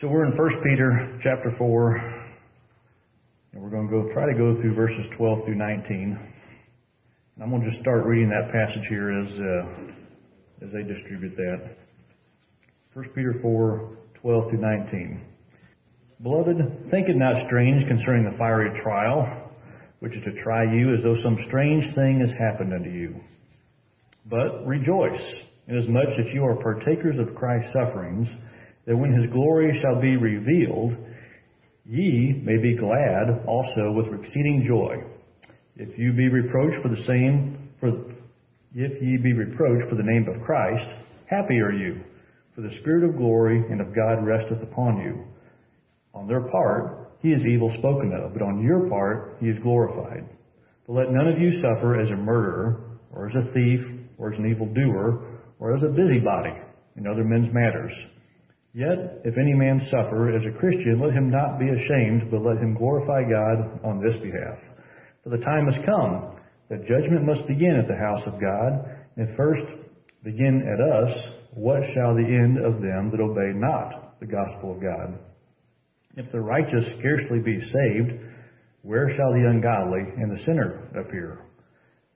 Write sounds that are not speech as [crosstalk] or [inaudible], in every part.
So we're in 1 Peter chapter 4, and we're going to go try to go through verses 12 through 19. And I'm going to just start reading that passage here as uh, as they distribute that. 1 Peter 4, 12 through 19. Beloved, think it not strange concerning the fiery trial, which is to try you as though some strange thing has happened unto you. But rejoice, inasmuch that you are partakers of Christ's sufferings, that when his glory shall be revealed, ye may be glad also with exceeding joy. If you be reproached for the same, for if ye be reproached for the name of Christ, happy are you, for the Spirit of glory and of God resteth upon you. On their part, he is evil spoken of, but on your part, he is glorified. But let none of you suffer as a murderer, or as a thief, or as an evildoer, or as a busybody in other men's matters. Yet, if any man suffer as a Christian, let him not be ashamed, but let him glorify God on this behalf. For the time has come that judgment must begin at the house of God, and first begin at us. What shall the end of them that obey not the gospel of God? If the righteous scarcely be saved, where shall the ungodly and the sinner appear?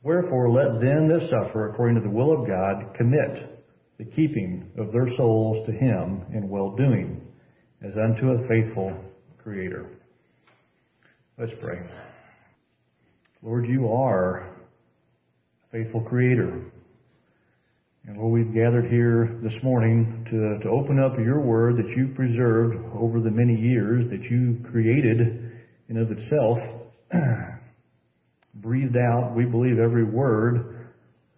Wherefore let them that suffer according to the will of God commit the keeping of their souls to Him in well doing, as unto a faithful Creator. Let's pray. Lord, you are a faithful Creator. And Lord, we've gathered here this morning to, to open up your word that you've preserved over the many years that you created in of itself, [clears throat] breathed out, we believe, every word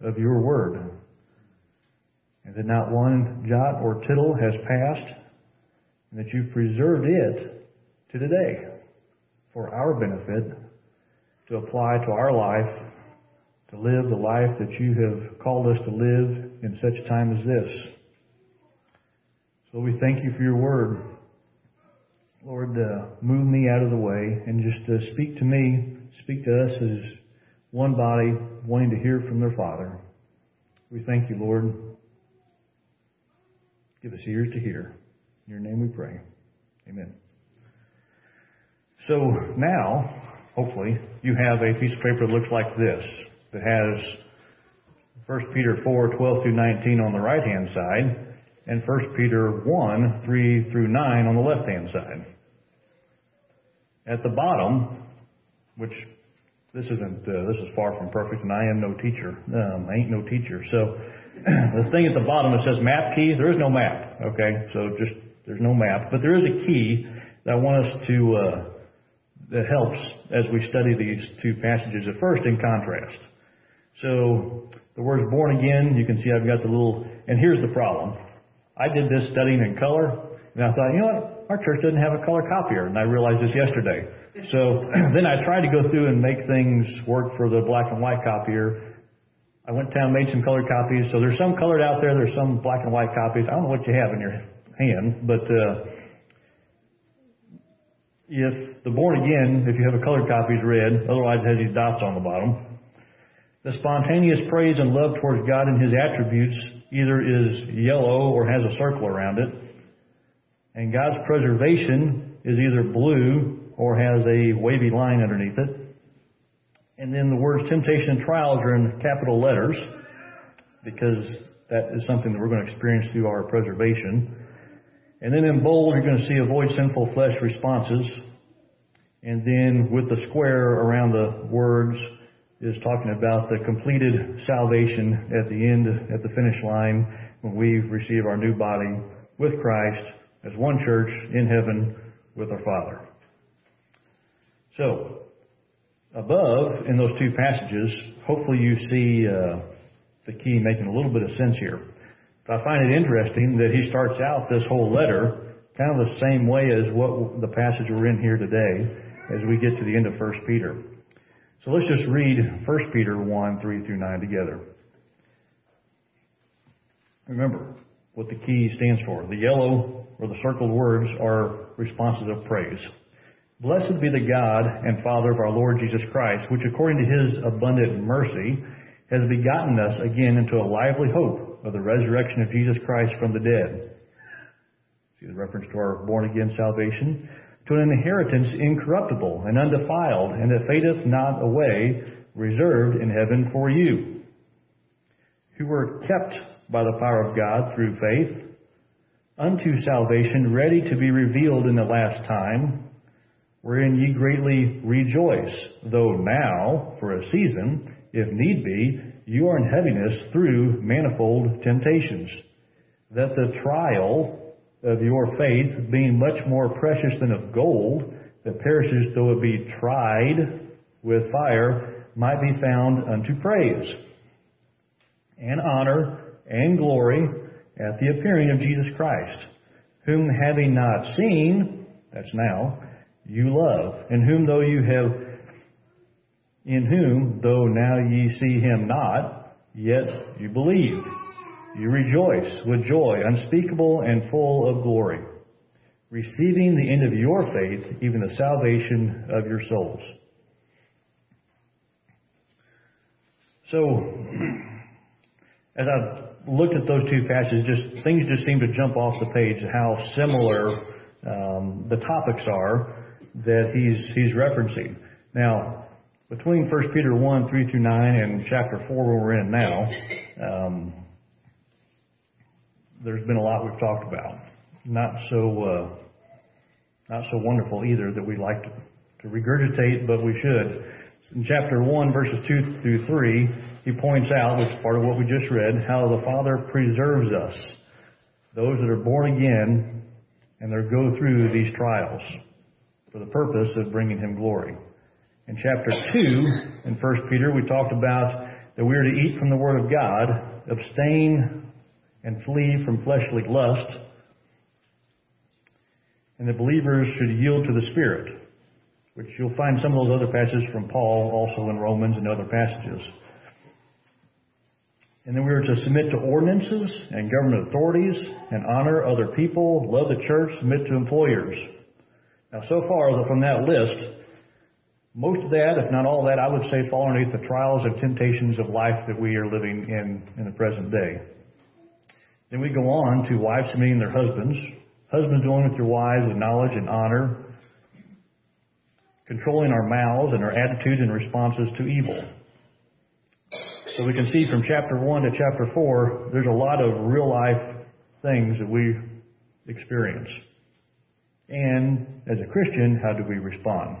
of your word and that not one jot or tittle has passed, and that you've preserved it to today for our benefit to apply to our life, to live the life that you have called us to live in such time as this. So we thank you for your word. Lord, uh, move me out of the way and just uh, speak to me, speak to us as one body wanting to hear from their Father. We thank you, Lord. Give us ears to hear. In your name we pray. Amen. So now, hopefully, you have a piece of paper that looks like this that has 1 Peter 4, 12 through 19 on the right hand side and 1 Peter 1, 3 through 9 on the left hand side. At the bottom, which this isn't, uh, this is far from perfect and I am no teacher. Um, I ain't no teacher. So [clears throat] the thing at the bottom that says map key, there is no map. Okay, so just there's no map, but there is a key that I want us to uh, that helps as we study these two passages at first in contrast. So the words born again, you can see I've got the little, and here's the problem. I did this studying in color, and I thought, you know what, our church doesn't have a color copier, and I realized this yesterday. So [clears throat] then I tried to go through and make things work for the black and white copier, I went down, made some colored copies. So there's some colored out there. There's some black and white copies. I don't know what you have in your hand, but uh, if the born again, if you have a colored copy, is red. Otherwise, it has these dots on the bottom. The spontaneous praise and love towards God and His attributes either is yellow or has a circle around it. And God's preservation is either blue or has a wavy line underneath it. And then the words temptation and trials are in capital letters because that is something that we're going to experience through our preservation. And then in bold, you're going to see avoid sinful flesh responses. And then with the square around the words is talking about the completed salvation at the end, at the finish line, when we receive our new body with Christ as one church in heaven with our Father. So, above in those two passages, hopefully you see uh, the key making a little bit of sense here. But I find it interesting that he starts out this whole letter kind of the same way as what the passage we're in here today as we get to the end of 1 Peter. So let's just read 1 Peter 1, 3 through 9 together. Remember what the key stands for. The yellow or the circled words are responses of praise. Blessed be the God and Father of our Lord Jesus Christ, which according to his abundant mercy has begotten us again into a lively hope of the resurrection of Jesus Christ from the dead, See the reference to our born again salvation. To an inheritance incorruptible and undefiled, and that fadeth not away, reserved in heaven for you, who were kept by the power of God through faith, unto salvation, ready to be revealed in the last time, wherein ye greatly rejoice, though now, for a season, if need be, you are in heaviness through manifold temptations, that the trial of your faith, being much more precious than of gold, that perishes though it be tried with fire, might be found unto praise and honor and glory at the appearing of Jesus Christ, whom having not seen, that's now, you love, in whom though you have, in whom though now ye see him not, yet you believe. You rejoice with joy unspeakable and full of glory, receiving the end of your faith, even the salvation of your souls. So, as I looked at those two passages, just things just seem to jump off the page how similar um, the topics are that he's he's referencing. Now, between 1 Peter 1, 3 through 9 and chapter 4 where we're in now, um, there's been a lot we've talked about. Not so uh, not so wonderful either that we like to, to regurgitate, but we should. In chapter 1, verses 2 through 3, he points out, which is part of what we just read, how the Father preserves us, those that are born again, and they go through these trials for the purpose of bringing him glory. In chapter 2, in 1 Peter, we talked about that we are to eat from the Word of God, abstain and flee from fleshly lust, and the believers should yield to the Spirit, which you'll find some of those other passages from Paul also in Romans and other passages. And then we are to submit to ordinances and government authorities and honor other people, love the church, submit to employers. Now, so far from that list, most of that, if not all that, I would say fall underneath the trials and temptations of life that we are living in in the present day. Then we go on to wives submitting their husbands, husbands dealing with your wives with knowledge and honor, controlling our mouths and our attitudes and responses to evil. So we can see from chapter 1 to chapter 4, there's a lot of real life things that we experience. And as a Christian, how do we respond?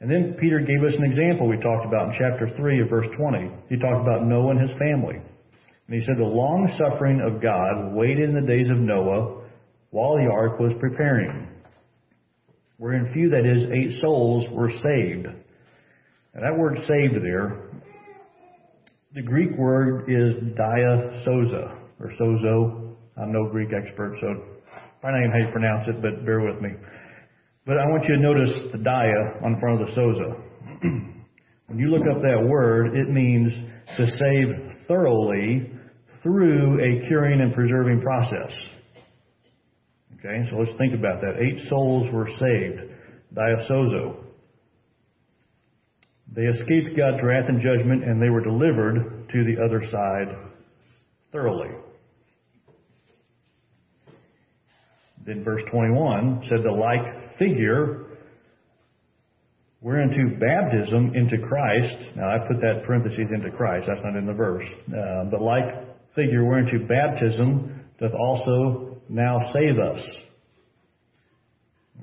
And then Peter gave us an example we talked about in chapter 3 of verse 20. He talked about Noah and his family. And he said, The long suffering of God waited in the days of Noah while the ark was preparing. Wherein few, that is, eight souls were saved. And that word saved there, the Greek word is diasoza, or sozo. I'm no Greek expert, so I don't know how you pronounce it, but bear with me. But I want you to notice the dia on front of the soza. [clears throat] when you look up that word, it means to save thoroughly through a curing and preserving process. Okay, so let's think about that. Eight souls were saved. Diasozo. They escaped God's wrath and judgment and they were delivered to the other side thoroughly. Then verse 21 said the like figure we're into baptism into Christ. Now I put that parentheses into Christ. That's not in the verse. Uh, but like figure we're into baptism doth also now save us.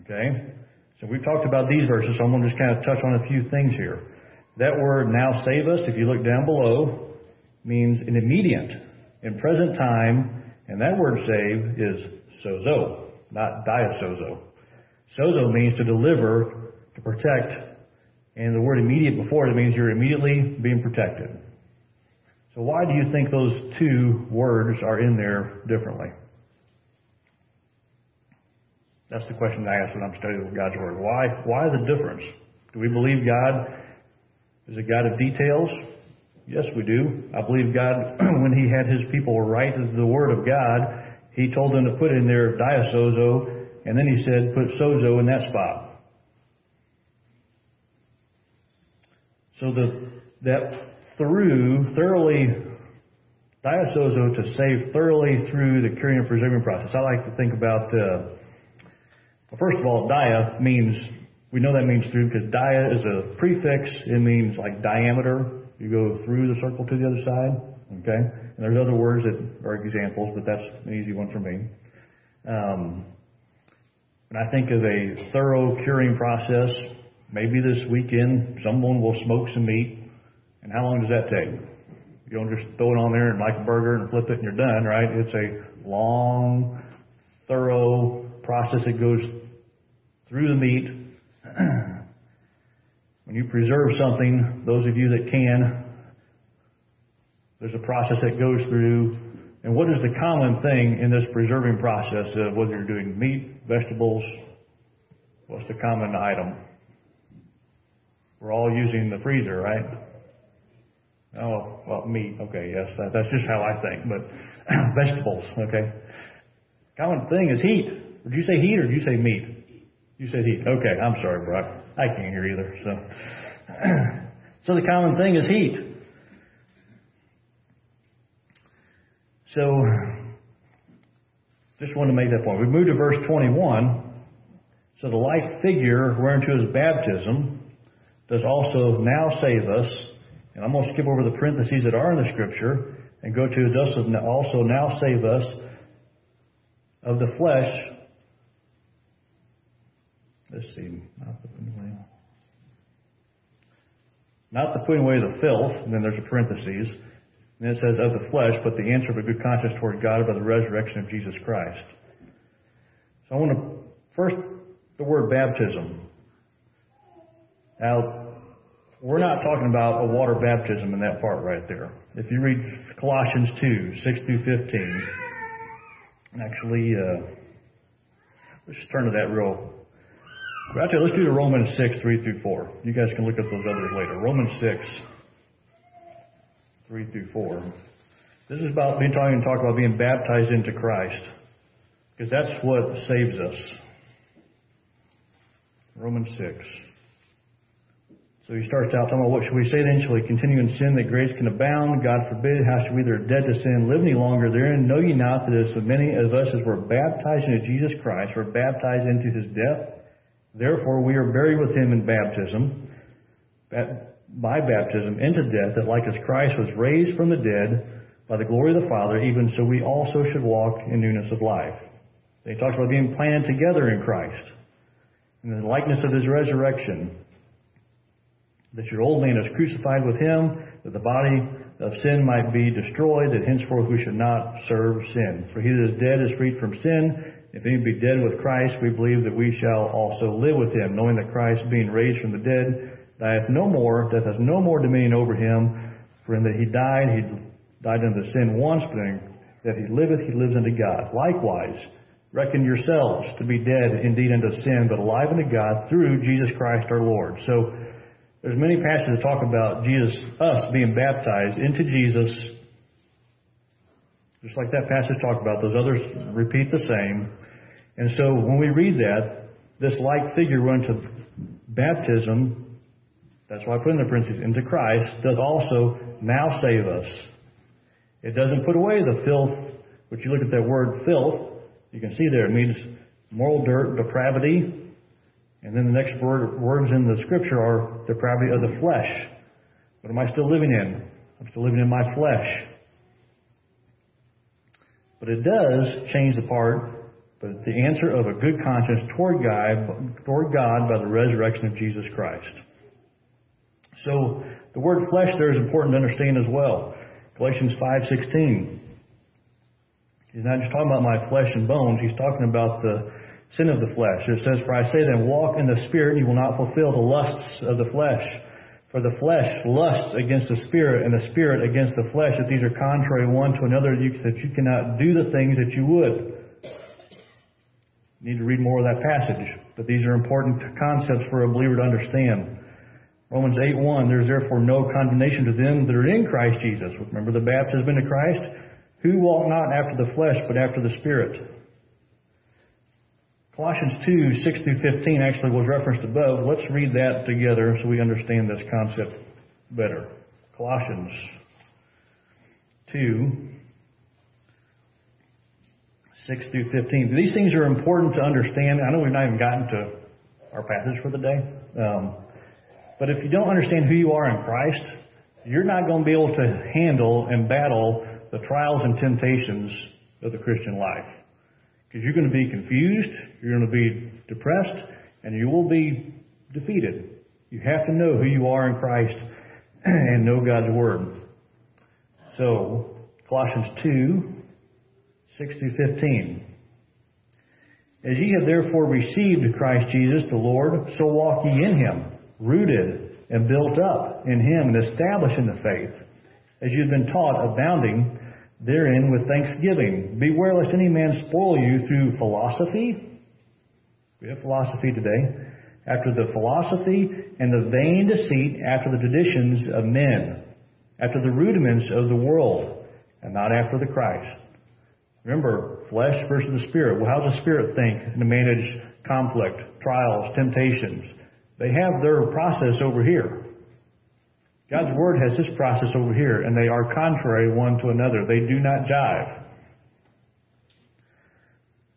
Okay? So we've talked about these verses, so I'm going to just kind of touch on a few things here. That word now save us, if you look down below, means an immediate, in present time, and that word save is sozo, not diasozo. Sozo means to deliver, to protect, and the word immediate before it means you're immediately being protected. So why do you think those two words are in there differently? That's the question I ask when I'm studying God's Word. Why, why the difference? Do we believe God is a God of details? Yes, we do. I believe God, [clears throat] when He had His people write the Word of God, He told them to put in there diasozo, and then He said put sozo in that spot. So the, that through, thoroughly Diasozo to save thoroughly through the curing and preserving process. I like to think about, uh, well, first of all, dia means, we know that means through because dia is a prefix. It means like diameter. You go through the circle to the other side. Okay? And there's other words that are examples, but that's an easy one for me. Um, when I think of a thorough curing process, maybe this weekend someone will smoke some meat. And how long does that take? You don't just throw it on there and like a burger and flip it and you're done, right? It's a long, thorough process that goes through the meat. [clears throat] when you preserve something, those of you that can, there's a process that goes through. And what is the common thing in this preserving process of whether you're doing meat, vegetables? What's the common item? We're all using the freezer, right? Oh, well, meat. Okay, yes, that, that's just how I think. But [clears throat] vegetables, okay. Common thing is heat. Did you say heat or did you say meat? You said heat. Okay, I'm sorry, Brock. I can't hear either. So, [clears throat] so the common thing is heat. So, just wanted to make that point. We move to verse 21. So the like figure whereunto is baptism does also now save us and I'm going to skip over the parentheses that are in the scripture and go to does also now save us of the flesh. Let's see. Not the putting away. Not the putting away the filth, and then there's a parentheses. And it says of the flesh, but the answer of a good conscience toward God by the resurrection of Jesus Christ. So I want to first the word baptism. Now we're not talking about a water baptism in that part right there. If you read Colossians 2, 6 through 15, actually, uh, let's just turn to that real. Actually, let's do the Romans 6, 3 through 4. You guys can look at those others later. Romans 6, 3 through 4. This is about being talking talk about being baptized into Christ. Because that's what saves us. Romans 6. So he starts out talking about what should we say then? Shall we continue in sin that grace can abound? God forbid. How should we that are dead to sin live any longer therein? Know ye not that as many of us as were baptized into Jesus Christ were baptized into his death? Therefore we are buried with him in baptism, by baptism into death, that like as Christ was raised from the dead by the glory of the Father, even so we also should walk in newness of life. He talks about being planted together in Christ, in the likeness of his resurrection that your old man is crucified with him, that the body of sin might be destroyed, that henceforth we should not serve sin. For he that is dead is freed from sin. If any be dead with Christ, we believe that we shall also live with him, knowing that Christ, being raised from the dead, no more, death has no more dominion over him. For in that he died, he died unto sin once, but that he liveth, he lives unto God. Likewise, reckon yourselves to be dead indeed unto sin, but alive unto God through Jesus Christ our Lord. So, there's many passages that talk about Jesus, us being baptized into Jesus. Just like that passage talked about, those others repeat the same. And so when we read that, this like figure run to baptism, that's why I put in the parentheses, into Christ, does also now save us. It doesn't put away the filth, but you look at that word filth, you can see there it means moral dirt, depravity, and then the next word, words in the scripture are depravity of the flesh. What am I still living in? I'm still living in my flesh. But it does change the part, but the answer of a good conscience toward God, toward God by the resurrection of Jesus Christ. So the word flesh there is important to understand as well. Galatians 5:16. He's not just talking about my flesh and bones. He's talking about the sin of the flesh. It says, For I say then, walk in the Spirit, and you will not fulfill the lusts of the flesh. For the flesh lusts against the Spirit, and the Spirit against the flesh, that these are contrary one to another, that you cannot do the things that you would. You need to read more of that passage, but these are important concepts for a believer to understand. Romans 8 1, there's therefore no condemnation to them that are in Christ Jesus. Remember the baptism into Christ? Who walk not after the flesh, but after the Spirit. Colossians 2, 6 through 15 actually was referenced above. Let's read that together so we understand this concept better. Colossians 2, 6 through 15. These things are important to understand. I know we've not even gotten to our passage for the day. Um, but if you don't understand who you are in Christ, you're not going to be able to handle and battle the trials and temptations of the Christian life. Because you're going to be confused, you're going to be depressed, and you will be defeated. You have to know who you are in Christ [clears throat] and know God's Word. So, Colossians 2, 6 through 15. As ye have therefore received Christ Jesus the Lord, so walk ye in him, rooted and built up in him and established in the faith, as you have been taught, abounding therein with thanksgiving. Beware lest any man spoil you through philosophy. We have philosophy today. After the philosophy and the vain deceit, after the traditions of men, after the rudiments of the world, and not after the Christ. Remember, flesh versus the spirit. Well, how does the spirit think to manage conflict, trials, temptations? They have their process over here. God's Word has this process over here, and they are contrary one to another. They do not jive.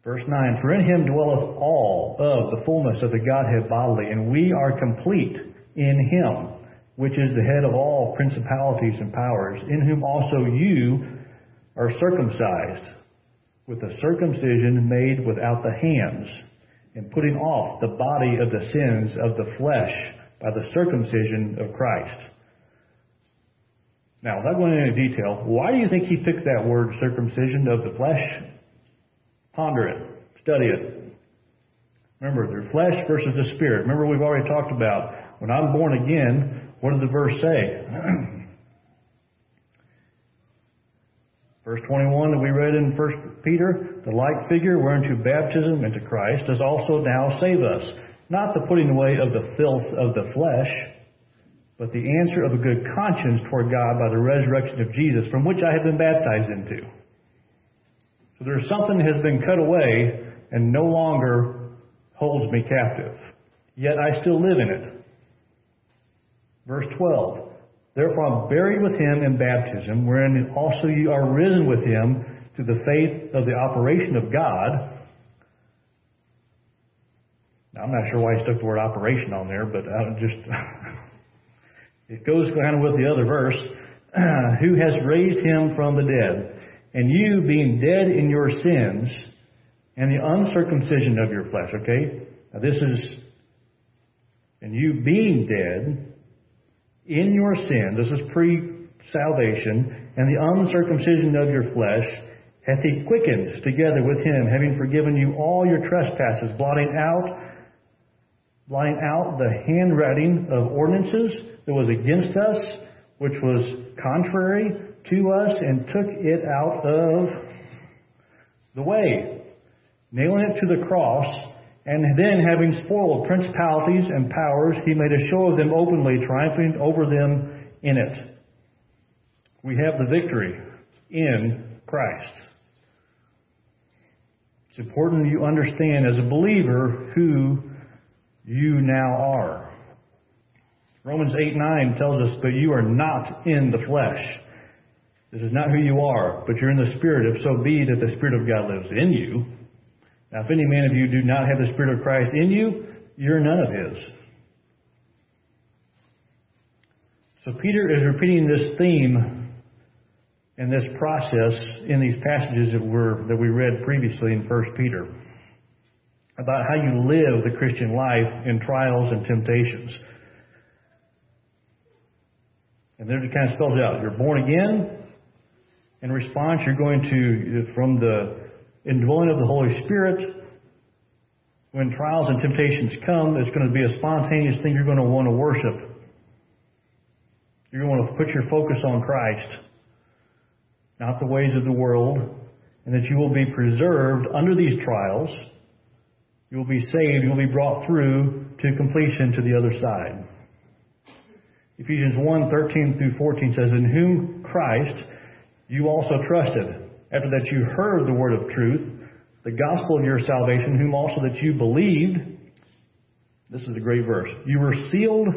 Verse 9, For in him dwelleth all of the fullness of the Godhead bodily, and we are complete in him, which is the head of all principalities and powers, in whom also you are circumcised, with a circumcision made without the hands, and putting off the body of the sins of the flesh by the circumcision of Christ now, without going into detail, why do you think he picked that word circumcision of the flesh? Ponder it. Study it. Remember, the flesh versus the spirit. Remember, we've already talked about when I'm born again, what did the verse say? [clears throat] Verse 21 that we read in 1 Peter, the like figure whereunto baptism into Christ does also now save us, not the putting away of the filth of the flesh, but the answer of a good conscience toward God by the resurrection of Jesus, from which I have been baptized into. So there's something that has been cut away and no longer holds me captive. Yet I still live in it. Verse 12. Therefore I'm buried with him in baptism, wherein also you are risen with him to the faith of the operation of God. Now, I'm not sure why he stuck the word operation on there, but I just [laughs] It goes kind of with the other verse, [clears throat] who has raised him from the dead, and you being dead in your sins and the uncircumcision of your flesh. Okay? Now this is, and you being dead in your sin, this is pre-salvation, and the uncircumcision of your flesh, hath he quickened together with him, having forgiven you all your trespasses, blotting out blotting out the handwriting of ordinances that was against us, which was contrary to us, and took it out of the way, nailing it to the cross, and then having spoiled principalities and powers, he made a show of them openly, triumphing over them in it. We have the victory in Christ. It's important you understand as a believer who you now are. Romans 8 9 tells us, But you are not in the flesh. This is not who you are, but you're in the Spirit, if so be that the Spirit of God lives in you. Now, if any man of you do not have the Spirit of Christ in you, you're none of his. So Peter is repeating this theme and this process in these passages that were that we read previously in 1 Peter about how you live the Christian life in trials and temptations. And then it kind of spells out. You're born again. In response, you're going to, from the indwelling of the Holy Spirit, when trials and temptations come, it's going to be a spontaneous thing you're going to want to worship. You're going to want to put your focus on Christ, not the ways of the world, and that you will be preserved under these trials. You will be saved. You will be brought through to completion to the other side. Ephesians 1 13 through 14 says, In whom Christ you also trusted, after that you heard the word of truth, the gospel of your salvation, whom also that you believed. This is a great verse. You were sealed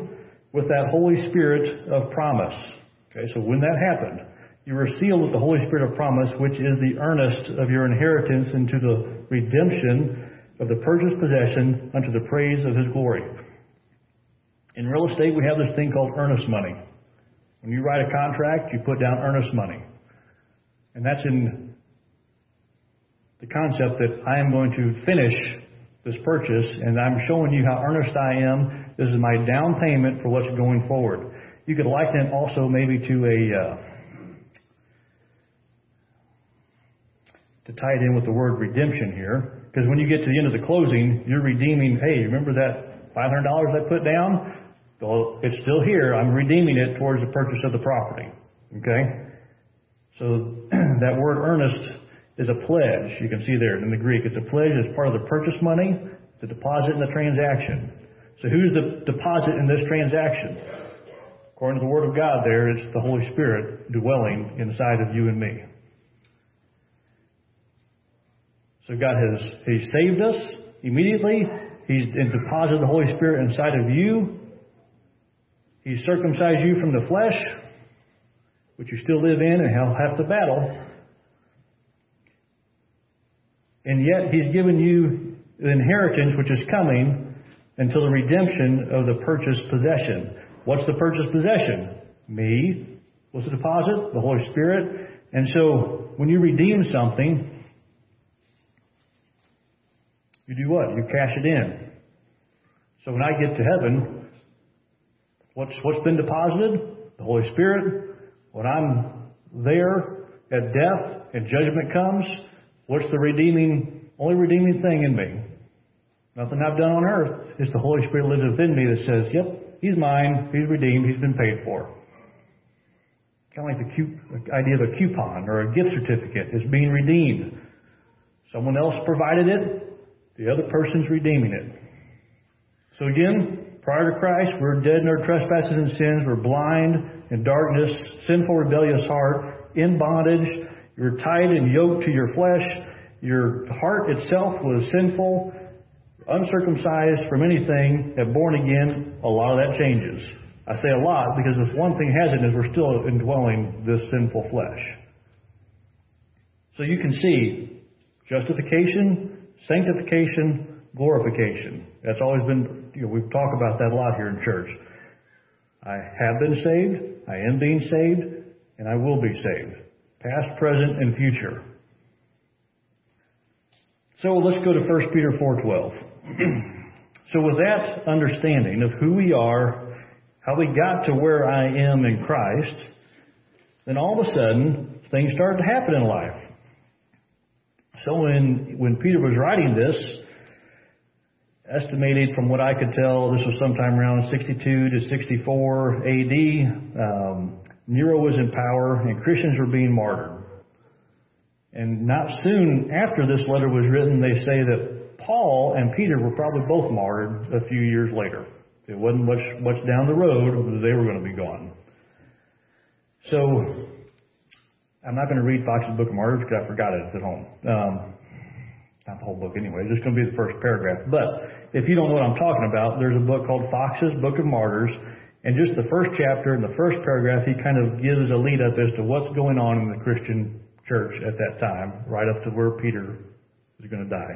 with that Holy Spirit of promise. Okay, so when that happened, You were sealed with the Holy Spirit of promise, which is the earnest of your inheritance into the redemption of the purchased possession unto the praise of his glory. In real estate, we have this thing called earnest money. When you write a contract, you put down earnest money. And that's in the concept that I am going to finish this purchase and I'm showing you how earnest I am. This is my down payment for what's going forward. You could liken it also maybe to a, uh, to tie it in with the word redemption here, because when you get to the end of the closing, you're redeeming, hey, remember that $500 I put down? Well, it's still here. I'm redeeming it towards the purchase of the property. Okay? So [clears throat] that word earnest is a pledge. You can see there in the Greek. It's a pledge. It's part of the purchase money. It's a deposit in the transaction. So who's the deposit in this transaction? According to the Word of God there, it's the Holy Spirit dwelling inside of you and me. So God has, He saved us immediately. He's deposited the Holy Spirit inside of you. He's circumcised you from the flesh, which you still live in and have to battle. And yet He's given you the inheritance which is coming until the redemption of the purchased possession. What's the purchased possession? Me. What's the deposit? The Holy Spirit. And so when you redeem something, you do what? You cash it in. So when I get to heaven, what's, what's been deposited? The Holy Spirit. When I'm there at death and judgment comes, what's the redeeming, only redeeming thing in me? Nothing I've done on earth. It's the Holy Spirit lives within me that says, yep, he's mine, he's redeemed, he's been paid for. Kind of like the, idea of a coupon or a gift certificate is being redeemed. Someone else provided it, the other person's redeeming it. So again, prior to Christ, we're dead in our trespasses and sins. We're blind in darkness, sinful, rebellious heart, in bondage. You're tied and yoked to your flesh. Your heart itself was sinful, uncircumcised from anything. At born again, a lot of that changes. I say a lot because if one thing hasn't is we're still indwelling this sinful flesh. So you can see justification, sanctification, glorification. That's always been, you know, we've talked about that a lot here in church. I have been saved, I am being saved, and I will be saved. Past, present, and future. So let's go to 1 Peter 4.12. [clears throat] so with that understanding of who we are, how we got to where I am in Christ, then all of a sudden, things started to happen in life. So when, when Peter was writing this, estimated from what I could tell, this was sometime around 62 to 64 AD. Um, Nero was in power and Christians were being martyred. And not soon after this letter was written, they say that Paul and Peter were probably both martyred a few years later. It wasn't much, much down the road they were going to be gone. So I'm not going to read Foxe's Book of Martyrs because I forgot it at home. Um, not the whole book anyway. It's just going to be the first paragraph. But if you don't know what I'm talking about, there's a book called Foxe's Book of Martyrs. And just the first chapter and the first paragraph, he kind of gives a lead up as to what's going on in the Christian church at that time, right up to where Peter is going to die.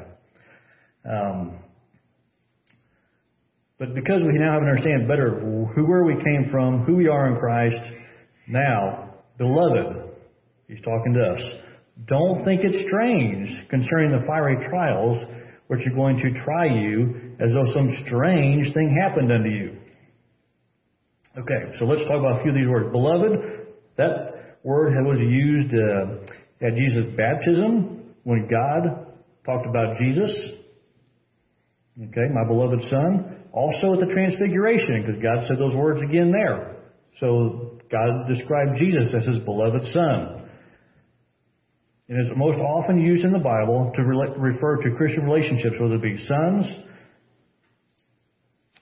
Um, but because we now have an understanding better of who, where we came from, who we are in Christ, now, beloved, He's talking to us. Don't think it strange concerning the fiery trials which are going to try you as though some strange thing happened unto you. Okay, so let's talk about a few of these words. Beloved, that word was used uh, at Jesus' baptism when God talked about Jesus. Okay, my beloved Son. Also at the Transfiguration, because God said those words again there. So God described Jesus as his beloved Son. It is most often used in the Bible to re- refer to Christian relationships, whether it be sons,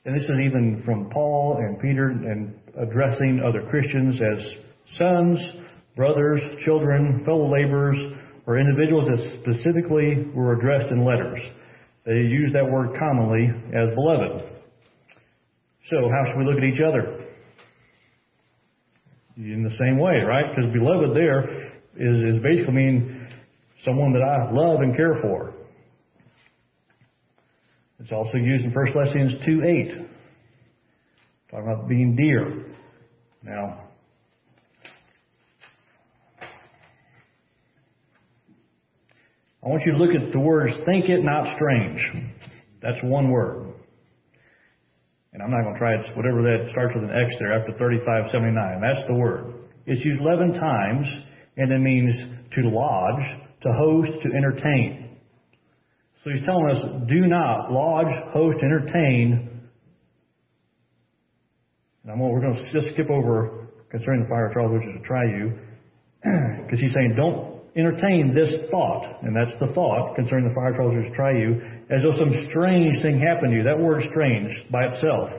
and this is even from Paul and Peter and addressing other Christians as sons, brothers, children, fellow laborers, or individuals that specifically were addressed in letters. They use that word commonly as beloved. So how should we look at each other? in the same way, right? Because beloved there is, is basically mean someone that I love and care for. It's also used in 1 Thessalonians 2 8. Talking about being dear. Now, I want you to look at the words think it not strange. That's one word. And I'm not going to try it, whatever that starts with an X there after 3579. That's the word. It's used 11 times and it means to lodge, to host, to entertain. So he's telling us do not lodge, host, entertain. And I'm, we're going to just skip over concerning the fire trial, which is a try you, [clears throat] because he's saying don't entertain this thought, and that's the thought concerning the fire trials which try you, as though some strange thing happened to you. That word strange by itself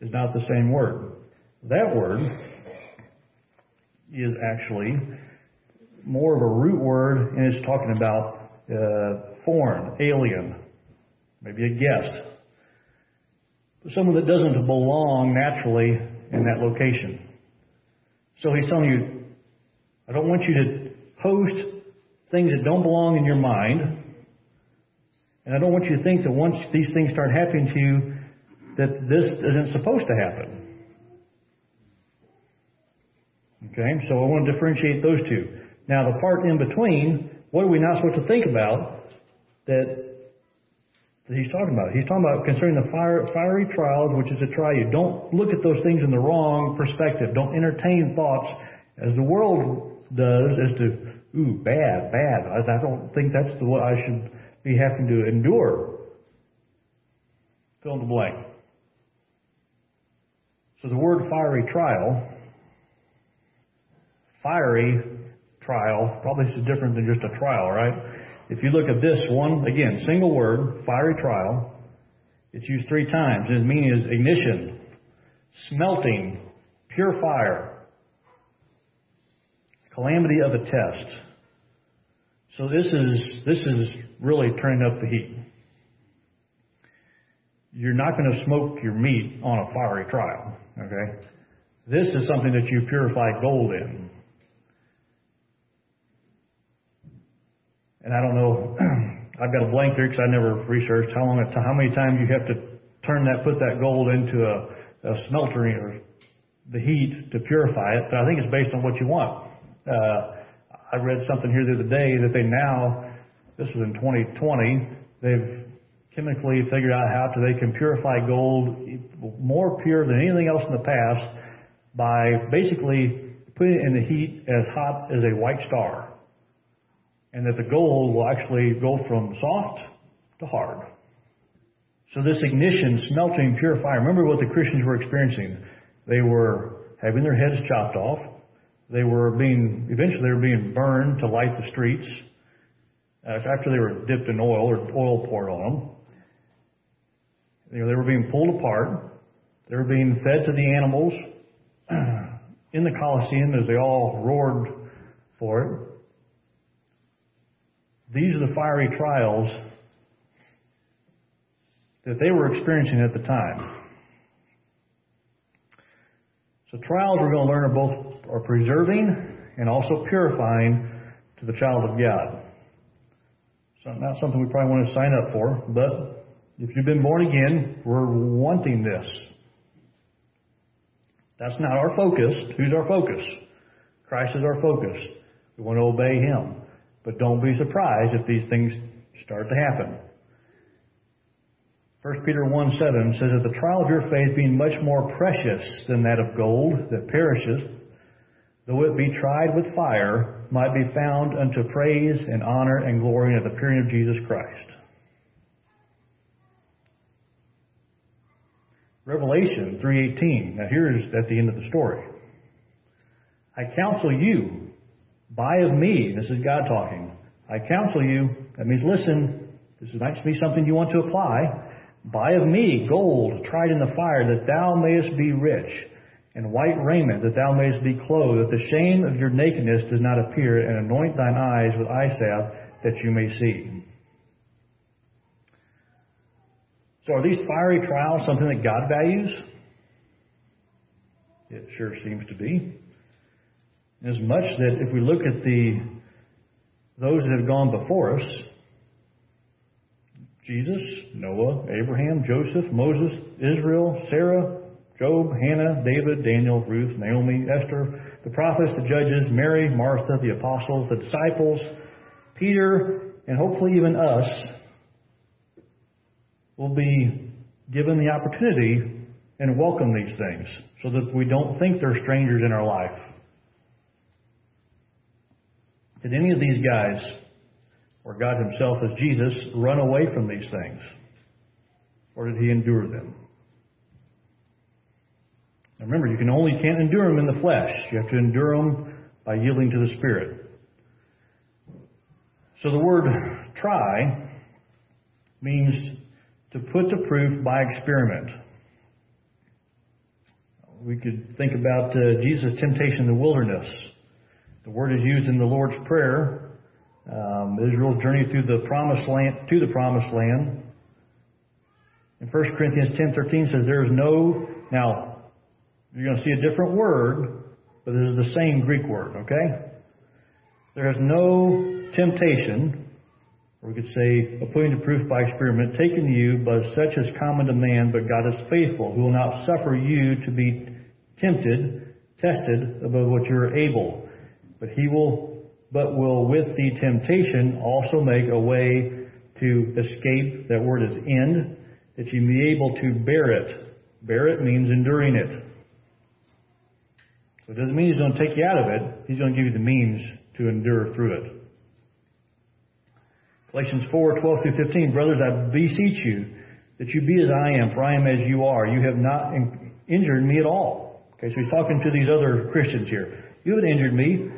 is not the same word. That word is actually more of a root word, and it's talking about uh, foreign, alien, maybe a guest, someone that doesn't belong naturally in that location. So he's telling you, I don't want you to host things that don't belong in your mind, and I don't want you to think that once these things start happening to you, that this isn't supposed to happen. Okay, so I want to differentiate those two. Now, the part in between, what are we not supposed to think about that, that he's talking about? He's talking about concerning the fire, fiery trials, which is to try you. Don't look at those things in the wrong perspective. Don't entertain thoughts as the world does as to, ooh, bad, bad. I, I don't think that's the what I should be having to endure. Fill in the blank. So the word fiery trial, fiery trial. Probably is different than just a trial, right? If you look at this one, again, single word, fiery trial. It's used three times. Its meaning is ignition, smelting, pure fire, calamity of a test. So this is this is really turning up the heat. You're not going to smoke your meat on a fiery trial, okay? This is something that you purify gold in. And I don't know, [clears throat] I've got a blank there because I never researched how long, how many times you have to turn that, put that gold into a, a smelter or the heat to purify it. But I think it's based on what you want. Uh, I read something here the other day that they now, this was in 2020, they've chemically figured out how to, they can purify gold more pure than anything else in the past by basically putting it in the heat as hot as a white star and that the gold will actually go from soft to hard. So this ignition, smelting, purifying, remember what the Christians were experiencing. They were having their heads chopped off. They were being, eventually they were being burned to light the streets. Uh, after they were dipped in oil or oil poured on them. You know, they were being pulled apart. They were being fed to the animals [clears throat] in the Colosseum as they all roared for it. These are the fiery trials that they were experiencing at the time. So trials we're going to learn are both are preserving and also purifying to the child of God. So not something we probably want to sign up for, but if you've been born again, we're wanting this. That's not our focus. Who's our focus? Christ is our focus. We want to obey Him. But don't be surprised if these things start to happen. 1 Peter 1 7 says that the trial of your faith being much more precious than that of gold that perishes, though it be tried with fire, might be found unto praise and honor and glory at the appearing of Jesus Christ. Revelation 3:18. Now here's at the end of the story. I counsel you Buy of me, this is God talking. I counsel you, that means listen, this might be something you want to apply. Buy of me gold tried in the fire, that thou mayest be rich, and white raiment, that thou mayest be clothed, that the shame of your nakedness does not appear, and anoint thine eyes with eye salve, that you may see. So are these fiery trials something that God values? It sure seems to be. As much that if we look at the those that have gone before us, Jesus, Noah, Abraham, Joseph, Moses, Israel, Sarah, Job, Hannah, David, Daniel, Ruth, Naomi, Esther, the prophets, the judges, Mary, Martha, the apostles, the disciples, Peter, and hopefully even us will be given the opportunity and welcome these things so that we don't think they're strangers in our life. Did any of these guys, or God Himself as Jesus, run away from these things? Or did He endure them? Now remember, you can only can't endure them in the flesh. You have to endure them by yielding to the Spirit. So the word try means to put to proof by experiment. We could think about uh, Jesus' temptation in the wilderness. The word is used in the Lord's Prayer. Um, Israel's journey through the promised land to the promised land. In 1 Corinthians 10:13 says there is no now you're going to see a different word, but it is the same Greek word, okay? There is no temptation, or we could say, putting to proof by experiment, taken to you, but such as common to man, but God is faithful, who will not suffer you to be tempted, tested above what you are able. But he will, but will with the temptation also make a way to escape, that word is end, that you be able to bear it. Bear it means enduring it. So it doesn't mean he's going to take you out of it. He's going to give you the means to endure through it. Galatians 4, 12 through 15. Brothers, I beseech you that you be as I am, for I am as you are. You have not injured me at all. Okay, so he's talking to these other Christians here. You haven't injured me.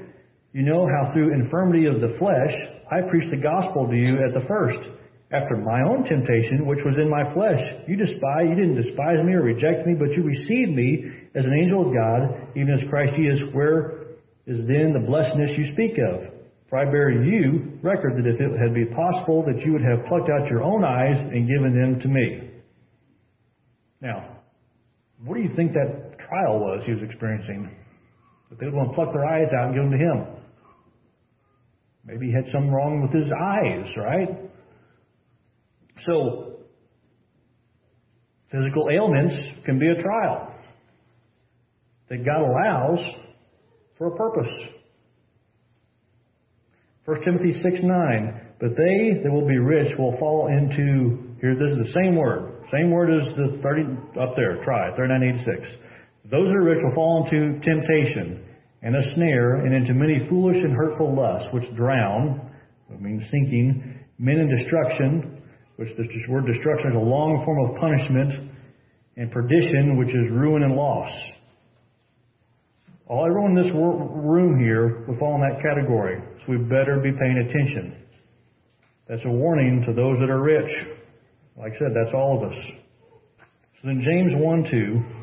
You know how through infirmity of the flesh, I preached the gospel to you at the first. After my own temptation, which was in my flesh, you despise, you didn't despise me or reject me, but you received me as an angel of God, even as Christ Jesus. Where is then the blessedness you speak of? For I bear you record that if it had been possible that you would have plucked out your own eyes and given them to me. Now, what do you think that trial was he was experiencing? That they would want to pluck their eyes out and give them to him. Maybe he had something wrong with his eyes, right? So, physical ailments can be a trial that God allows for a purpose. 1 Timothy 6 9. But they that will be rich will fall into, here, this is the same word. Same word as the 30, up there, try, 3986. Those that are rich will fall into temptation and a snare and into many foolish and hurtful lusts, which drown, that means sinking, men in destruction, which this word destruction is a long form of punishment, and perdition, which is ruin and loss. All everyone in this room here would fall in that category, so we better be paying attention. That's a warning to those that are rich. Like I said, that's all of us. So then James 1 2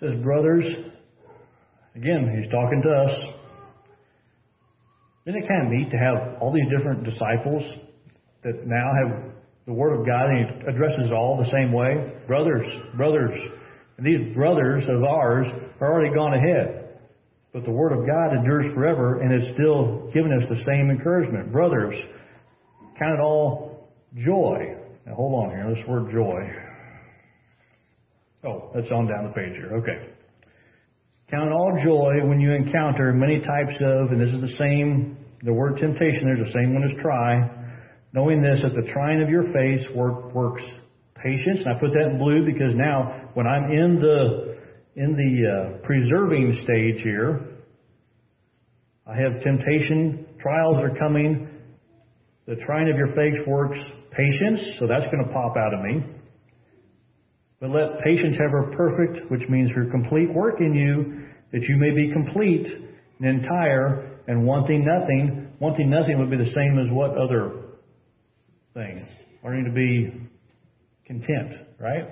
says, Brothers, again, he's talking to us. Isn't it kind of neat to have all these different disciples that now have the Word of God and he addresses all the same way? Brothers, brothers, and these brothers of ours are already gone ahead. But the Word of God endures forever and it's still giving us the same encouragement. Brothers, count it all joy. Now hold on here, this word joy. Oh, that's on down the page here. Okay. Count all joy when you encounter many types of, and this is the same, the word temptation, there's the same one as try, knowing this, that the trying of your faith work, works patience. And I put that in blue because now when I'm in the in the uh, preserving stage here, I have temptation, trials are coming. The trying of your faith works patience, so that's going to pop out of me. But let patience have her perfect, which means her complete work in you, that you may be complete and entire and wanting nothing. Wanting nothing would be the same as what other things? Learning to be content, right?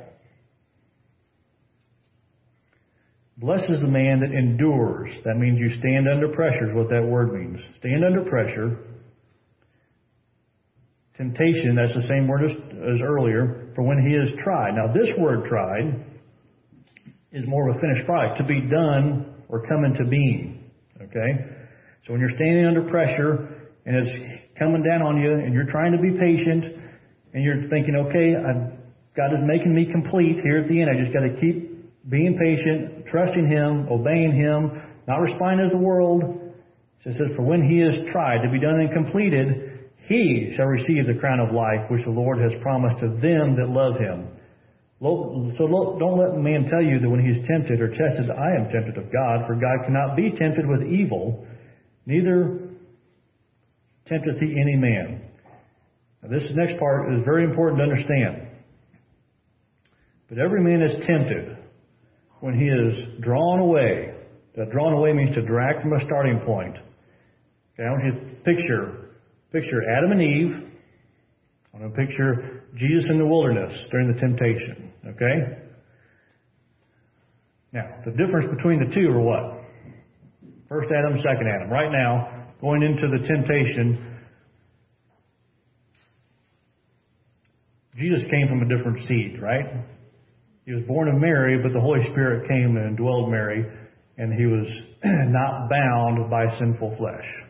Blessed is the man that endures. That means you stand under pressure, is what that word means. Stand under pressure. Temptation, that's the same word as, as earlier, for when he is tried. Now, this word tried is more of a finished product. To be done, or come into being. Okay? So when you're standing under pressure and it's coming down on you and you're trying to be patient and you're thinking, okay, I've, God is making me complete here at the end. I just got to keep being patient, trusting Him, obeying Him, not responding as the world. So it says, for when He is tried to be done and completed, He shall receive the crown of life which the Lord has promised to them that love Him. So don't let man tell you that when he is tempted or tested, I am tempted of God, for God cannot be tempted with evil, neither tempteth he any man. Now, this next part is very important to understand. But every man is tempted when he is drawn away. That drawn away means to drag from a starting point. Okay, I want you to picture, picture Adam and Eve. I want to picture Jesus in the wilderness during the temptation. Okay? Now, the difference between the two are what? First Adam, second Adam. Right now, going into the temptation, Jesus came from a different seed, right? He was born of Mary, but the Holy Spirit came and dwelled Mary, and he was [clears throat] not bound by sinful flesh.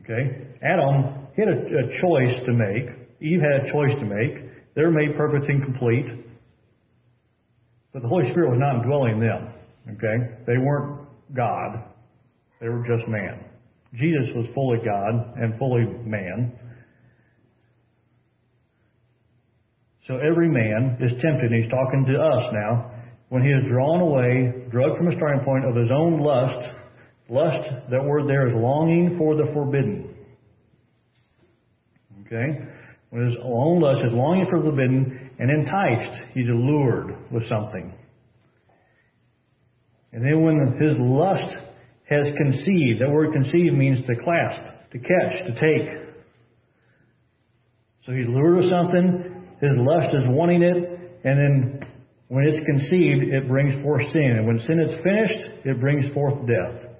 Okay? Adam had a, a choice to make. Eve had a choice to make. They were made perfect and complete. But the Holy Spirit was not indwelling them. Okay? They weren't God. They were just man. Jesus was fully God and fully man. So every man is tempted, and he's talking to us now, when he is drawn away, drugged from a starting point of his own lust. Lust, that word there is longing for the forbidden. Okay? When his own lust is longing for the forbidden and enticed, he's allured with something. And then when his lust has conceived, that word conceive means to clasp, to catch, to take. So he's lured with something, his lust is wanting it, and then when it's conceived, it brings forth sin. And when sin is finished, it brings forth death.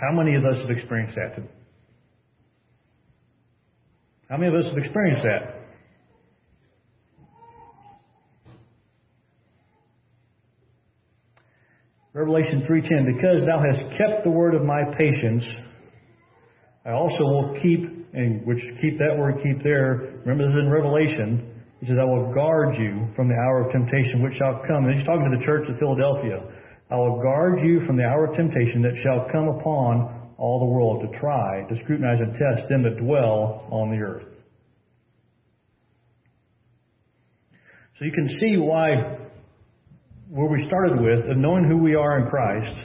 How many of us have experienced that? How many of us have experienced that? Revelation 3:10 because thou hast kept the word of my patience I also will keep and which keep that word keep there remember this is in Revelation he says I will guard you from the hour of temptation which shall come and he's talking to the church of Philadelphia I will guard you from the hour of temptation that shall come upon all the world to try to scrutinize and test them that dwell on the earth so you can see why where we started with, of knowing who we are in Christ,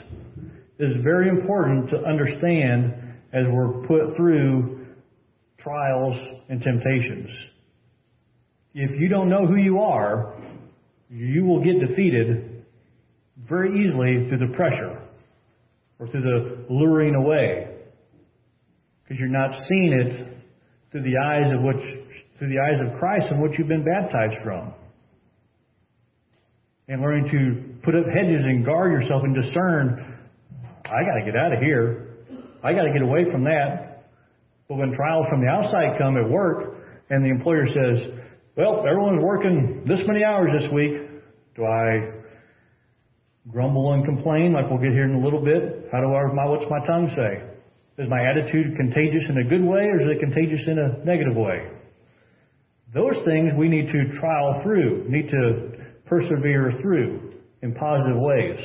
is very important to understand as we're put through trials and temptations. If you don't know who you are, you will get defeated very easily through the pressure or through the luring away because you're not seeing it through the eyes of which through the eyes of Christ and what you've been baptized from and learning to put up hedges and guard yourself and discern, I got to get out of here. I got to get away from that. But when trials from the outside come at work and the employer says, well, everyone's working this many hours this week, do I grumble and complain like we'll get here in a little bit? How do I, my, what's my tongue say? Is my attitude contagious in a good way or is it contagious in a negative way? Those things we need to trial through, need to persevere through in positive ways.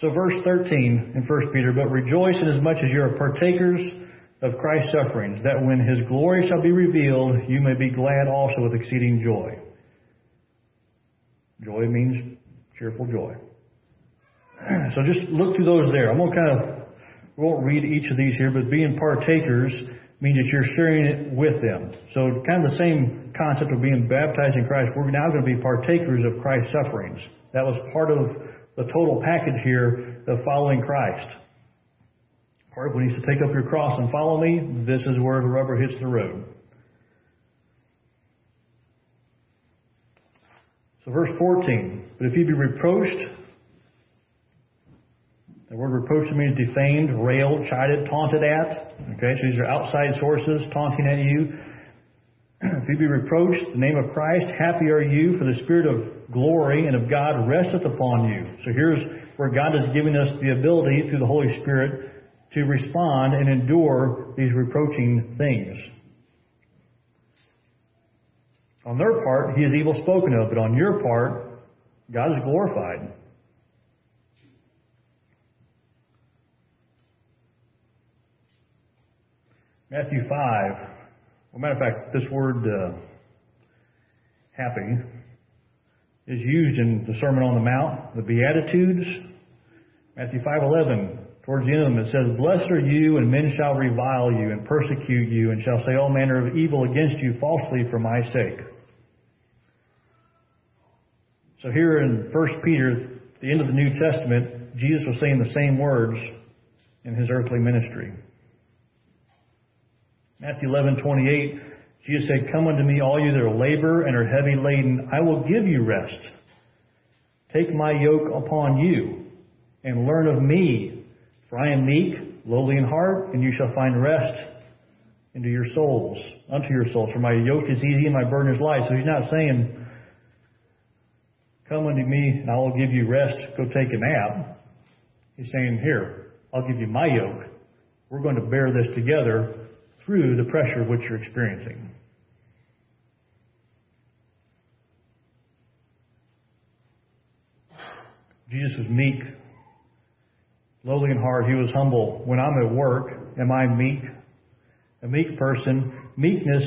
So verse 13 in 1 Peter, but rejoice inasmuch as you are partakers of Christ's sufferings, that when his glory shall be revealed, you may be glad also with exceeding joy. Joy means cheerful joy. [clears throat] So just look through those there. I'm going to kind of, we won't read each of these here, but being partakers means that you're sharing it with them. So kind of the same concept of being baptized in Christ. We're now going to be partakers of Christ's sufferings. That was part of the total package here of following Christ. Part of when he said, take up your cross and follow me, this is where the rubber hits the road. So verse 14, but if you be reproached the word reproach means defamed, railed, chided, taunted at. Okay, so these are outside sources taunting at you. [clears throat] if you be reproached the name of Christ, happy are you, for the Spirit of glory and of God resteth upon you. So here's where God is giving us the ability through the Holy Spirit to respond and endure these reproaching things. On their part, he is evil spoken of, but on your part, God is glorified. Matthew 5. Well, matter of fact, this word uh, happy is used in the Sermon on the Mount, the Beatitudes. Matthew 5:11. Towards the end of them, it says, "Blessed are you, and men shall revile you and persecute you, and shall say all manner of evil against you falsely for my sake." So here in 1 Peter, the end of the New Testament, Jesus was saying the same words in his earthly ministry. Matthew 11:28, Jesus said, "Come unto me, all you that are labor and are heavy laden, I will give you rest. Take my yoke upon you, and learn of me, for I am meek, lowly in heart, and you shall find rest into your souls, unto your souls. For my yoke is easy and my burden is light." So he's not saying, Come unto me and I will give you rest. Go take a nap. He's saying, Here, I'll give you my yoke. We're going to bear this together through the pressure which you're experiencing. Jesus was meek, lowly in heart. He was humble. When I'm at work, am I meek? A meek person. Meekness,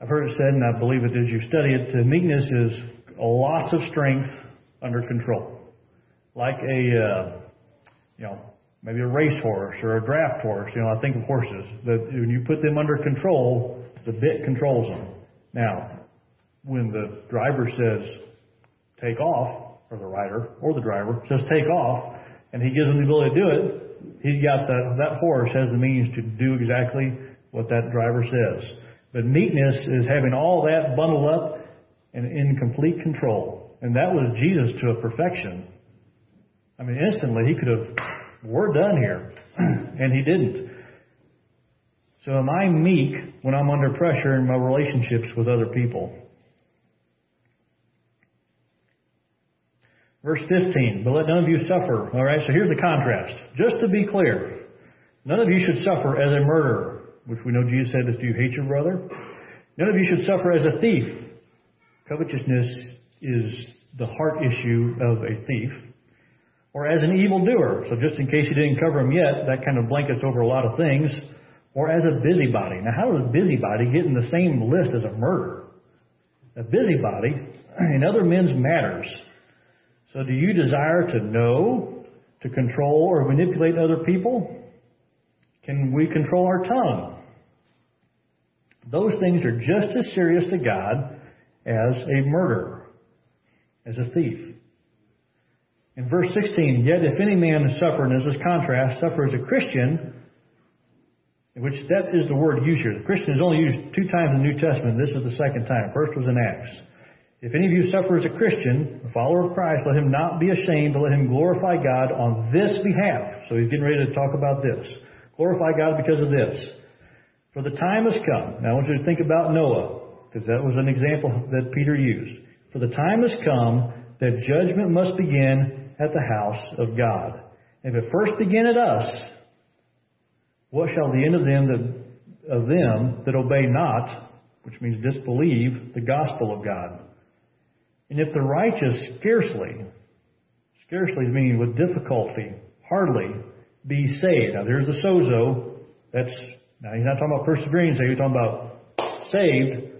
I've heard it said, and I believe it as you study it, meekness is lots of strength under control. Like a, uh, you know, maybe a racehorse or a draft horse. You know, I think of horses that when you put them under control, the bit controls them. Now, when the driver says take off, or the rider or the driver says take off, and he gives them the ability to do it, he's got that that horse has the means to do exactly what that driver says. But meekness is having all that bundled up and in complete control. And that was Jesus to a perfection. I mean, instantly he could have, we're done here. [clears throat] and he didn't. So am I meek when I'm under pressure in my relationships with other people? Verse 15, but let none of you suffer. Alright, so here's the contrast. Just to be clear, none of you should suffer as a murderer, which we know Jesus said that you hate your brother. None of you should suffer as a thief. Covetousness is the heart issue of a thief. Or as an evildoer. So just in case you didn't cover them yet, that kind of blankets over a lot of things. Or as a busybody. Now how does a busybody get in the same list as a murderer? A busybody [clears throat] in other men's matters. So do you desire to know, to control, or manipulate other people? Can we control our tongue? Those things are just as serious to God as a murderer, as a thief. In verse 16, yet if any man suffer, and as this contrast, suffer as a Christian, which that is the word used here. The Christian is only used two times in the New Testament. This is the second time. First was in Acts. If any of you suffer as a Christian, a follower of Christ, let him not be ashamed, but let him glorify God on this behalf. So he's getting ready to talk about this. Glorify God because of this. For the time has come. Now I want you to think about Noah because that was an example that Peter used. For the time has come that judgment must begin at the house of God. If it first begin at us, what shall the end of them that, of them that obey not, which means disbelieve, the gospel of God? And if the righteous scarcely, scarcely meaning with difficulty, hardly be saved. Now there's the sozo. That's now he's not talking about persevering saved, he's talking about saved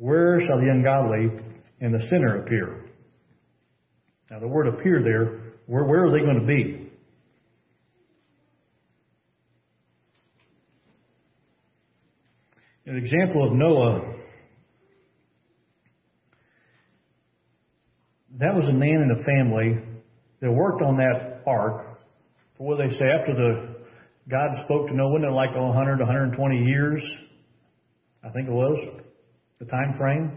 where shall the ungodly and the sinner appear? Now, the word appear there, where, where are they going to be? An example of Noah, that was a man in a family that worked on that ark for what they say after the God spoke to Noah, wasn't it like 100, 120 years? I think it was the time frame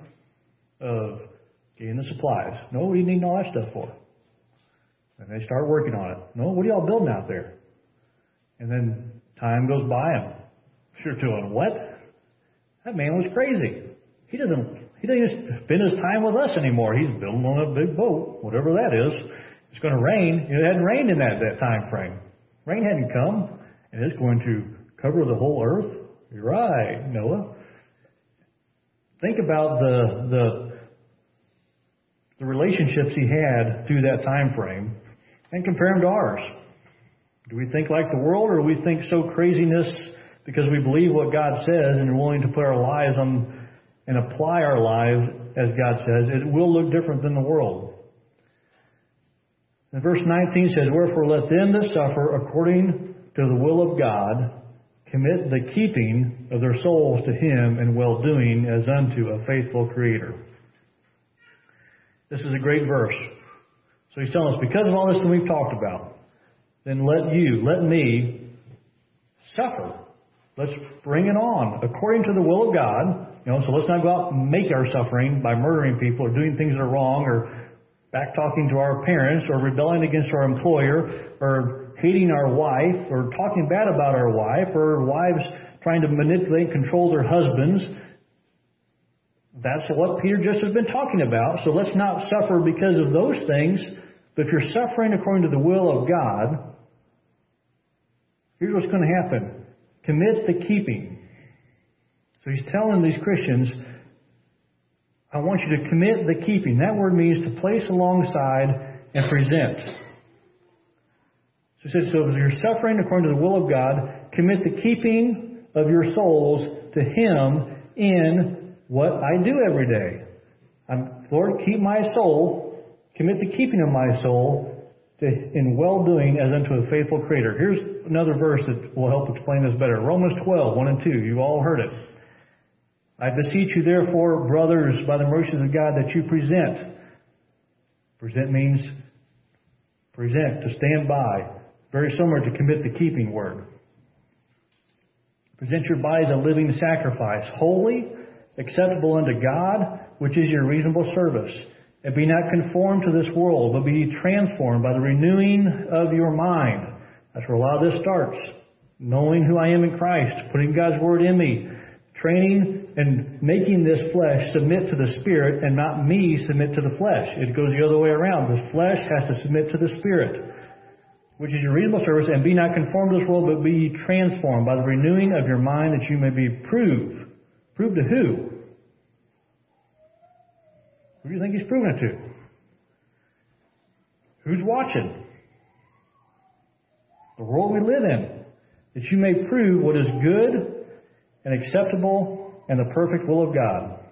of getting the supplies. No, what do you need all that stuff for? And they start working on it. No, what are y'all building out there? And then time goes by and sure to what? That man was crazy. He doesn't he doesn't spend his time with us anymore. He's building on a big boat, whatever that is. It's going to rain. It hadn't rained in that, that time frame. Rain hadn't come, and it's going to cover the whole earth. You're right, Noah. Think about the the the relationships he had through that time frame and compare them to ours. Do we think like the world or do we think so craziness because we believe what God says and are willing to put our lives on and apply our lives as God says, it will look different than the world. And verse 19 says, Wherefore let them that suffer according to the will of God commit the keeping of their souls to Him in well doing as unto a faithful Creator. This is a great verse. So he's telling us, because of all this that we've talked about, then let you, let me suffer. Let's bring it on according to the will of God. You know, so let's not go out and make our suffering by murdering people or doing things that are wrong or back talking to our parents or rebelling against our employer or hating our wife or talking bad about our wife or wives trying to manipulate and control their husbands. That's what Peter just has been talking about. So let's not suffer because of those things. But if you're suffering according to the will of God, here's what's going to happen. Commit the keeping. So he's telling these Christians, I want you to commit the keeping. That word means to place alongside and present. So he said, so if you're suffering according to the will of God, commit the keeping of your souls to Him in what I do every day. I'm, Lord, keep my soul, commit the keeping of my soul to, in well doing as unto a faithful Creator. Here's another verse that will help explain this better. Romans 12, 1 and 2. You've all heard it. I beseech you, therefore, brothers, by the mercies of God, that you present. Present means present, to stand by. Very similar to commit the keeping word. Present your bodies a living sacrifice, holy, acceptable unto God, which is your reasonable service. And be not conformed to this world, but be transformed by the renewing of your mind. That's where a lot of this starts. Knowing who I am in Christ, putting God's word in me, training and making this flesh submit to the Spirit and not me submit to the flesh. It goes the other way around. The flesh has to submit to the Spirit which is your reasonable service, and be not conformed to this world, but be transformed by the renewing of your mind, that you may be proved. Proved to who? Who do you think he's proving it to? Who's watching? The world we live in. That you may prove what is good and acceptable and the perfect will of God.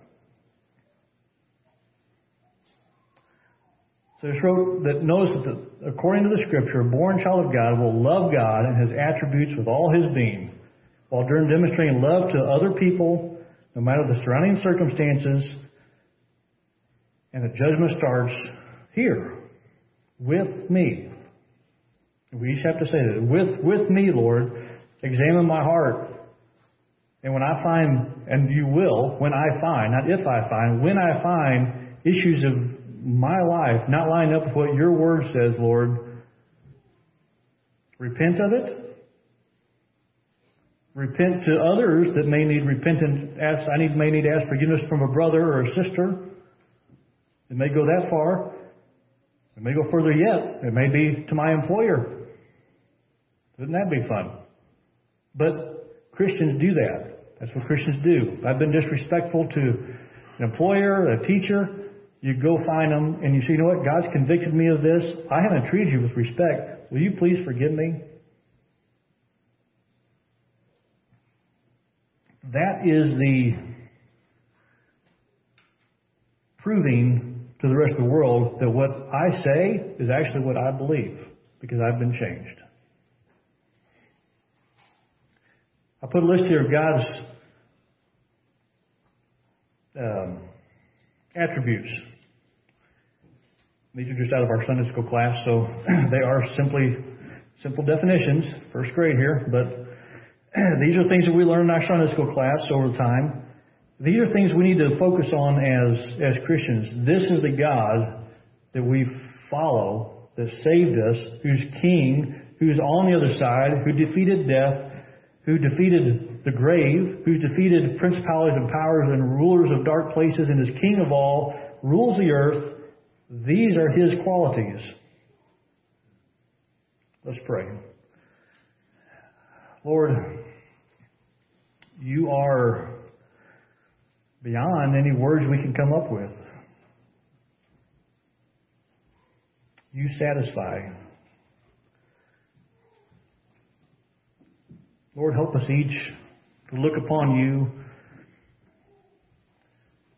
So it's wrote that notice that according to the scripture, a born child of God will love God and his attributes with all his being, while demonstrating love to other people, no matter the surrounding circumstances, and the judgment starts here, with me. We each have to say that. With, with me, Lord, examine my heart. And when I find, and you will, when I find, not if I find, when I find issues of my life not lining up with what your word says, Lord, repent of it. Repent to others that may need repentance. Ask, I need, may need to ask forgiveness from a brother or a sister. It may go that far. It may go further yet. It may be to my employer. Wouldn't that be fun? But Christians do that. That's what Christians do. I've been disrespectful to an employer, a teacher. You go find them and you say, you know what? God's convicted me of this. I haven't treated you with respect. Will you please forgive me? That is the proving to the rest of the world that what I say is actually what I believe because I've been changed. I put a list here of God's um, attributes. These are just out of our Sunday school class, so [clears throat] they are simply simple definitions, first grade here, but [clears throat] these are things that we learn in our Sunday school class over time. These are things we need to focus on as, as Christians. This is the God that we follow, that saved us, who's king, who's on the other side, who defeated death, who defeated the grave, who defeated principalities and powers and rulers of dark places and is king of all, rules the earth. These are his qualities. Let's pray. Lord, you are beyond any words we can come up with. You satisfy. Lord, help us each to look upon you.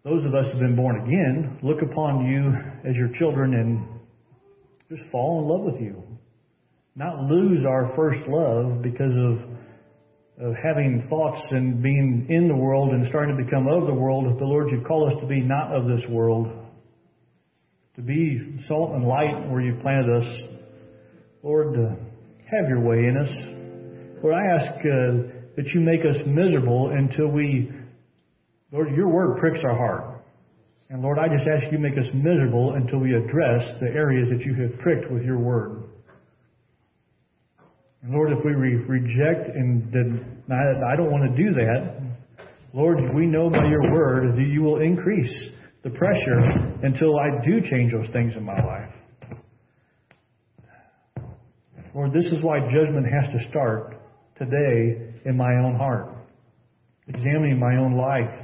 Those of us who have been born again, look upon you as your children and just fall in love with you. Not lose our first love because of, of having thoughts and being in the world and starting to become of the world. The Lord, you call us to be not of this world, to be salt and light where you planted us. Lord, uh, have your way in us. Lord, I ask uh, that you make us miserable until we, Lord, your word pricks our heart. And Lord, I just ask you make us miserable until we address the areas that you have pricked with your word. And Lord, if we re- reject and deny that I don't want to do that, Lord, we know by your word that you will increase the pressure until I do change those things in my life. Lord, this is why judgment has to start today in my own heart, examining my own life.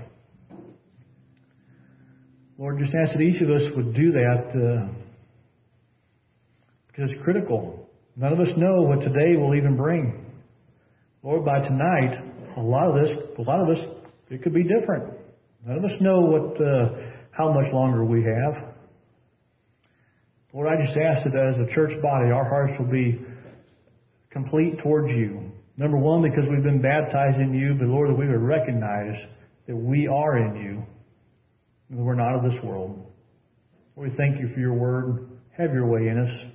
Lord, just ask that each of us would do that uh, because it's critical. None of us know what today will even bring. Lord, by tonight, a lot of this, a lot of us, it could be different. None of us know what, uh, how much longer we have. Lord, I just ask that as a church body, our hearts will be complete towards you. Number one, because we've been baptized in you, but Lord, that we would recognize that we are in you, we're not of this world. We thank you for your word. Have your way in us.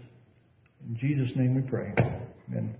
In Jesus' name we pray. Amen.